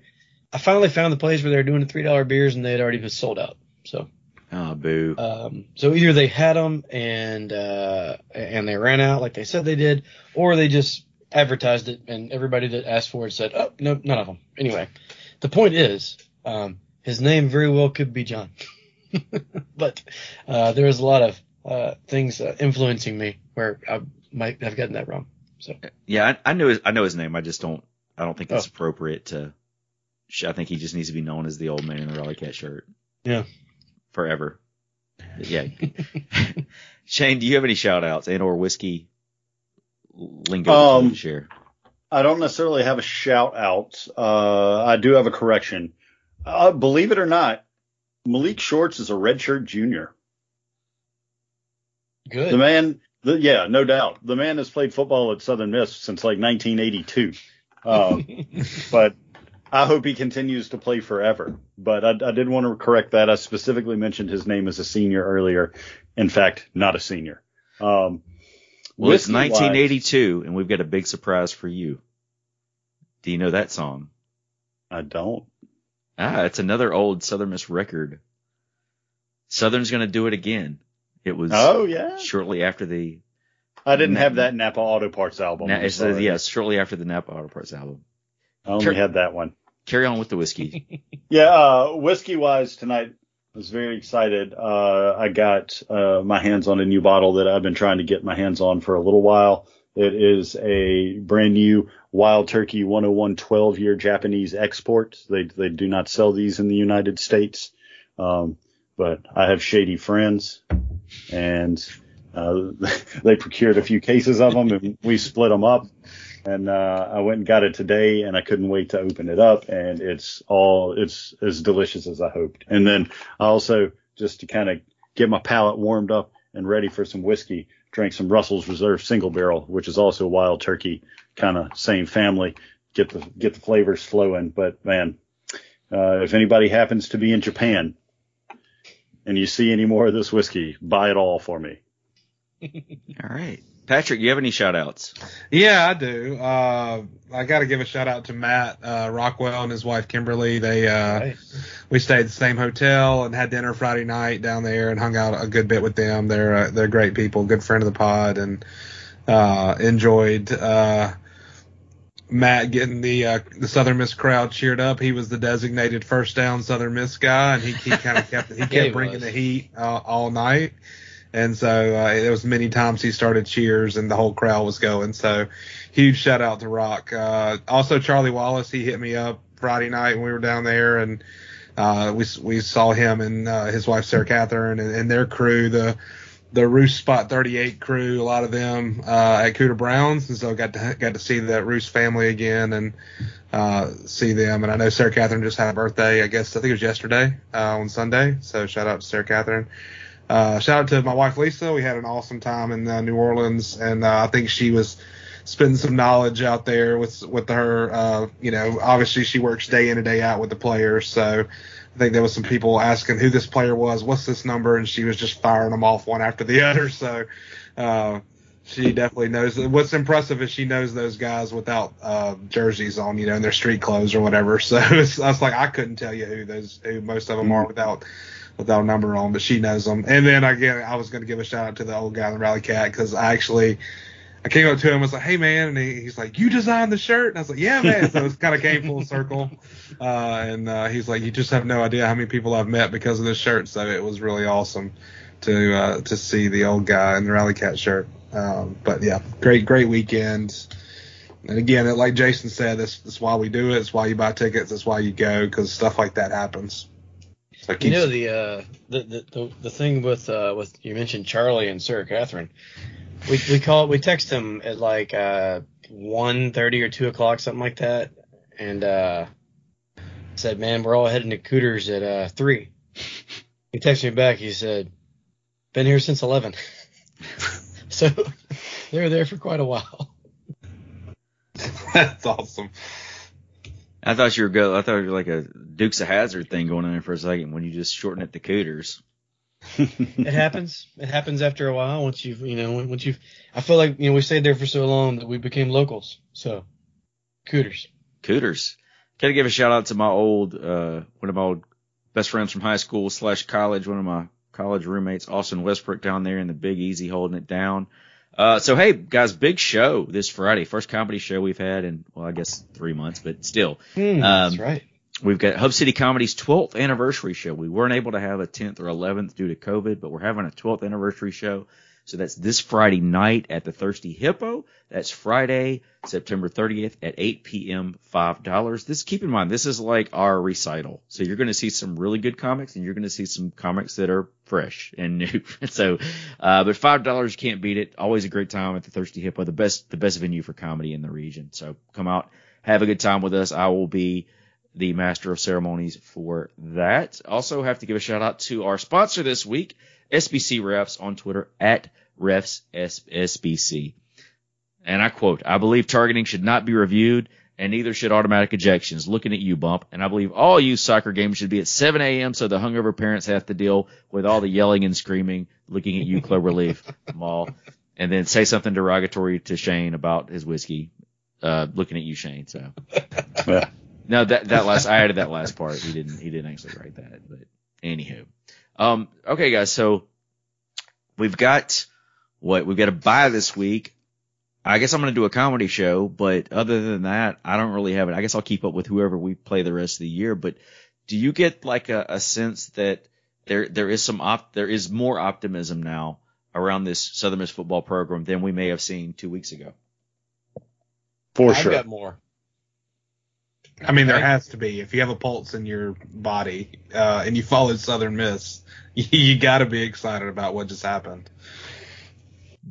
I finally found the place where they were doing the three dollar beers and they had already been sold out. So oh, boo. um, so either they had them and uh, and they ran out like they said they did, or they just advertised it and everybody that asked for it said, "Oh, no, none of them." Anyway, the point is, um, his name very well could be John, but uh, there was a lot of uh, things uh, influencing me where I might have gotten that wrong. So Yeah, I, I know his, I know his name. I just don't. I don't think it's Oh. appropriate to. Sh- I think he just needs to be known as the old man in the Rally Cat shirt. Yeah. Forever. Yeah. Shane, do you have any shout outs and or whiskey lingo Um, to share? I don't necessarily have a shout out. Uh, I do have a correction. Uh, believe it or not, Malik Shorts is a redshirt junior. good. The man, the, yeah, no doubt. The man has played football at Southern Miss since like 1982. Um, but I hope he continues to play forever. But I, I did want to correct that. I specifically mentioned his name as a senior earlier. In fact, not a senior. Um, Well, it's whiskey-wise- 1982, and we've got a big surprise for you. Do you know that song? I don't. Ah, it's another old Southern Miss record. Southern's going to do it again. It was Oh yeah. shortly after the I didn't have that Napa Auto Parts album. Na- it's yes, shortly after the Napa Auto Parts album. I only had that one. Carry on with the whiskey. Yeah, uh, whiskey wise tonight, I was very excited. Uh, I got uh, my hands on a new bottle that I've been trying to get my hands on for a little while. It is a brand new Wild Turkey 101 12 year Japanese export. They they do not sell these in the United States, um, but I have shady friends, and uh, they procured a few cases of them, and we split them up and uh, I went and got it today, and I couldn't wait to open it up, and it's all it's as delicious as I hoped. And then I also just to kind of get my palate warmed up and ready for some whiskey, drank some Russell's Reserve Single Barrel, which is also Wild Turkey, kind of same family. Get the get the flavors flowing, but man, uh, if anybody happens to be in Japan and you see any more of this whiskey, buy it all for me. All right. Patrick, you have any shout outs? Yeah, I do. Uh, I got to give a shout out to Matt uh, Rockwell and his wife Kimberly. They uh, Nice. we stayed at the same hotel and had dinner Friday night down there and hung out a good bit with them. They're uh, they're great people, good friend of the pod, and uh, enjoyed uh, Matt getting the uh, the Southern Miss crowd cheered up. He was the designated first down Southern Miss guy, and he, he kind of kept he kept Yeah, he bringing was. the heat uh, all night. And so uh, there was many times he started cheers and the whole crowd was going. So huge shout out to Rock. Uh, also Charlie Wallace, he hit me up Friday night when we were down there and uh, we we saw him and uh, his wife Sarah Catherine and, and their crew, the the Roost Spot 38 crew, a lot of them uh, at Cooter Browns, and so got to got to see that Roost family again and uh, see them. And I know Sarah Catherine just had a birthday, I guess I think it was yesterday uh, on Sunday. So shout out to Sarah Catherine. Uh, shout out to my wife Lisa. We had an awesome time in uh, New Orleans, and uh, I think she was spending some knowledge out there with with her. Uh, you know, obviously she works day in and day out with the players, so I think there was some people asking who this player was, what's this number, and she was just firing them off one after the other. So uh, she definitely knows. What's impressive is she knows those guys without uh, jerseys on, you know, in their street clothes or whatever. So it's, I was like, I couldn't tell you who those who most of them are without without a number on, but she knows them. And then again, I was going to give a shout out to the old guy in the Rally Cat because I actually. I came up to him and was like, "Hey man," and he, he's like, "You designed the shirt?" And I was like, "Yeah, man." So it kind of came full circle. Uh, and uh, he's like, "You just have no idea how many people I've met because of this shirt." So it was really awesome to uh, to see the old guy in the Rally Cat shirt. Um, but yeah, great great weekend. And again, like Jason said, that's, that's why we do it. It's why you buy tickets. It's why you go because stuff like that happens. Like You know the uh the the, the, the thing with uh with you mentioned Charlie and Sarah Catherine. We we call we text him at like uh one thirty or two o'clock something like that, and uh said, "Man, we're all heading to Cooters at uh three. He texted me back. He said, "Been here since 11. so they were there for quite a while. that's awesome. I thought you were go. I thought you were like a Dukes of Hazzard thing going on there for a second when you just shorten it to Cooters. It happens. It happens after a while. Once you've you know once you've I feel like you know we stayed there for so long that we became locals. So Cooters. Cooters. Gotta give a shout out to my old, uh, one of my old best friends from high school slash college, one of my college roommates, Austin Westbrook down there in the Big Easy holding it down. Uh, so hey, guys, big show this Friday. First comedy show we've had in, well, I guess three months, but still. Hmm, Um, that's right. We've got Hub City Comedy's 12th anniversary show. We weren't able to have a 10th or 11th due to COVID, but we're having a 12th anniversary show. So that's this Friday night at the Thirsty Hippo. That's Friday, September 30th at 8 p.m. $5. This, keep in mind, this is like our recital. So you're going to see some really good comics and you're going to see some comics that are fresh and new. so, uh, but $5 can't beat it. Always a great time at the Thirsty Hippo, the best, the best venue for comedy in the region. So come out, have a good time with us. I will be the master of ceremonies for that. Also have to give a shout out to our sponsor this week, SBC Refs on Twitter at Refs SBC. And I quote, I believe targeting should not be reviewed and neither should automatic ejections. Looking at you, Bump. And I believe all you soccer games should be at 7 a.m. so the hungover parents have to deal with all the yelling and screaming. Looking at you, Cloverleaf Mall. And then say something derogatory to Shane about his whiskey. Uh, looking at you, Shane. So. Yeah. No, that that last I added that last part. He didn't he didn't actually write that, but anywho. Um okay guys, so we've got what we've got a buy this week. I guess I'm gonna do a comedy show, but other than that, I don't really have it. I guess I'll keep up with whoever we play the rest of the year. But do you get like a, a sense that there there is some op there is more optimism now around this Southern Miss football program than we may have seen two weeks ago? For I've sure. got more. I mean, there has to be. If you have a pulse in your body uh, and you followed Southern Miss, you got to be excited about what just happened.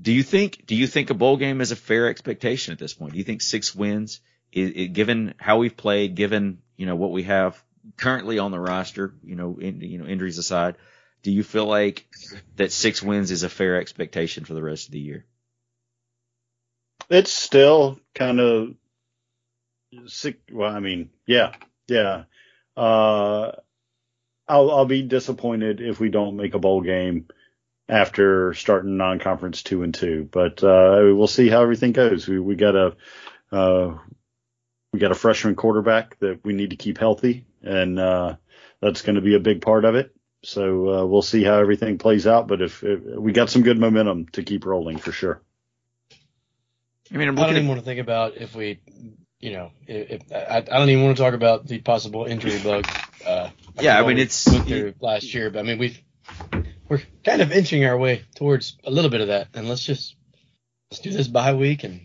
Do you think do you think a bowl game is a fair expectation at this point? Do you think six wins, i i given how we've played, given you know what we have currently on the roster, you know, in, you know injuries aside, do you feel like that six wins is a fair expectation for the rest of the year? It's still kind of sick. Well, I mean, yeah, yeah. Uh, I'll I'll be disappointed if we don't make a bowl game after starting non-conference two and two, but uh, we'll see how everything goes. We we got a uh, we got a freshman quarterback that we need to keep healthy, and uh, that's going to be a big part of it. So uh, we'll see how everything plays out. But if, if we got some good momentum to keep rolling for sure. I mean, I'm I don't looking even at, want to think about if we, you know, if, if I, I don't even want to talk about the possible injury bug. Uh, Yeah, I mean, it's- through last year, but I mean we've we're kind of inching our way towards a little bit of that, and let's just let's do this bye week and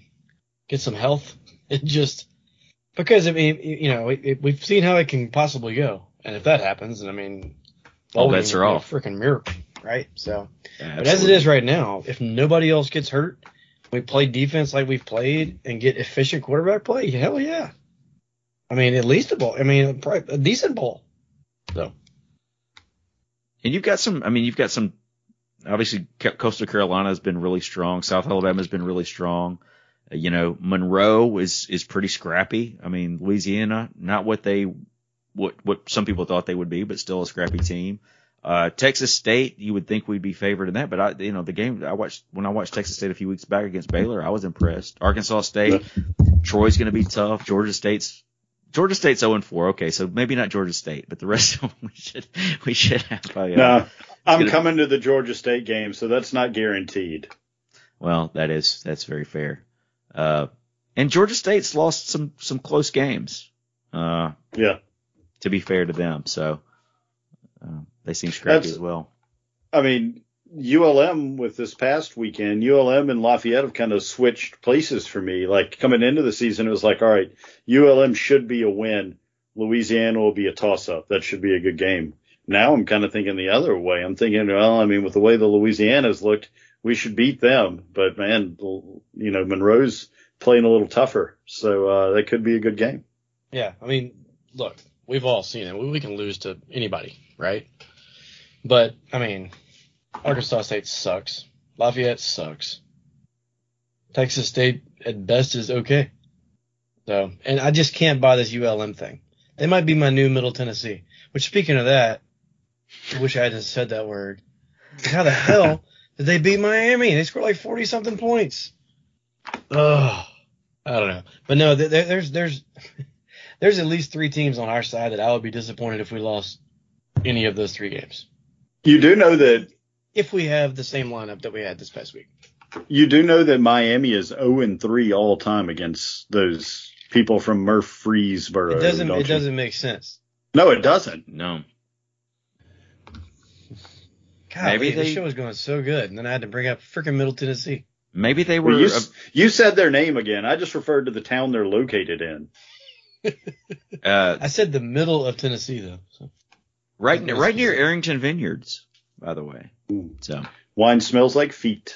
get some health and just because I mean you know it, it, we've seen how it can possibly go, and if that happens, then I mean All bets are off. freaking miracle, right? So. Yeah, But as it is right now, if nobody else gets hurt, we play defense like we've played and get efficient quarterback play. Hell yeah! I mean, at least a bowl. I mean, a decent bowl. So And you've got some, I mean, you've got some, obviously Coastal Carolina has been really strong. South Alabama has been really strong. Uh, you know, Monroe is, is pretty scrappy. I mean, Louisiana, not what they, what, what some people thought they would be, but still a scrappy team. Uh, Texas State, you would think we'd be favored in that, but I, you know, the game I watched, when I watched Texas State a few weeks back against Baylor, I was impressed. Arkansas State, Troy's going to be tough. Georgia State's, Georgia State's 0 4. Okay. So maybe not Georgia State, but the rest of them we should, we should have. Uh, No, I'm gonna- coming to the Georgia State game, so that's not guaranteed. Well, that is that's very fair. Uh, and Georgia State's lost some some close games. Uh, Yeah. to be fair to them, so uh, they seem scrappy That's- as well. I mean, ULM with this past weekend, ULM and Lafayette have kind of switched places for me. Like coming into the season, it was like, all right, ULM should be a win. Louisiana will be a toss up. That should be a good game. Now I'm kind of thinking the other way. I'm thinking, well, I mean, with the way the Louisianas looked, we should beat them. But man, you know, Monroe's playing a little tougher, so uh, that could be a good game. Yeah, I mean, look, we've all seen it. We, we can lose to anybody, right? But I mean, Arkansas State sucks. Lafayette sucks. Texas State at best is okay. So, and I just can't buy this ULM thing. They might be my new Middle Tennessee. Which, speaking of that, I wish I hadn't said that word. How the hell did they beat Miami? They scored like forty something points. Ugh. I don't know, but no, there, there's there's there's at least three teams on our side that I would be disappointed if we lost any of those three games. You do know that if we have the same lineup that we had this past week. You do know that Miami is 0 and 3 all time against those people from Murfreesboro. It doesn't. It you? doesn't make sense. No, it doesn't. No. God, Maybe the show was going so good, and then I had to bring up freaking Middle Tennessee. Maybe they were. Well, you, uh, you said their name again. I just referred to the town they're located in. uh, I said the middle of Tennessee though. So. Right, That's right near specific. Arrington Vineyards, by the way. So Wine smells like feet.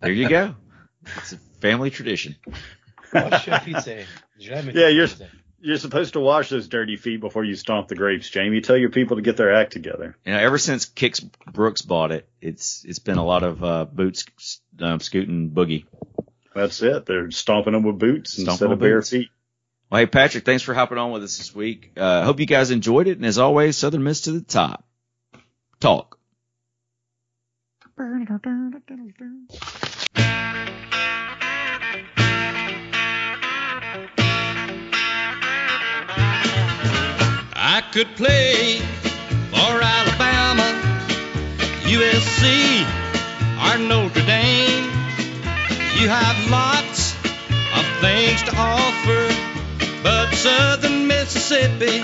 there you go. It's a family tradition. What should feet say? Should Yeah, you're- say? You're supposed to wash those dirty feet before you stomp the grapes, Jamie. Tell your people to get their act together. You know, ever since Kix Brooks bought it, it's it's been a lot of uh, boots um, scooting boogie. That's it. They're stomping them with boots Stomping instead of bare boots. feet. Well, hey Patrick, thanks for hopping on with us this week. Uh, hope you guys enjoyed it, and as always, Southern Miss to the top. Talk. I could play for Alabama, USC, or Notre Dame. You have lots of things to offer, but Southern Mississippi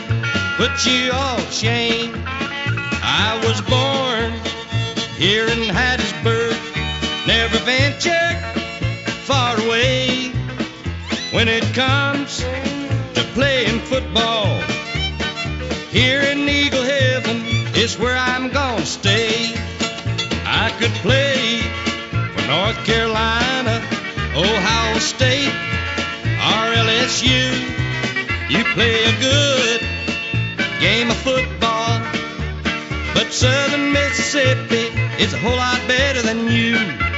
puts you all shame. I was born here in Hattiesburg, never ventured far away. When it comes to playing football, here in Eagle Heaven is where I'm gonna stay. I could play for North Carolina, Ohio State, or LSU. You play a good game of football, but Southern Mississippi is a whole lot better than you.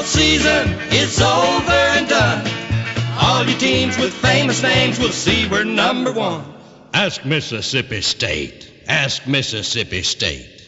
Football season is over and done, all your teams with famous names will see we're number one. Ask Mississippi State. Ask Mississippi State.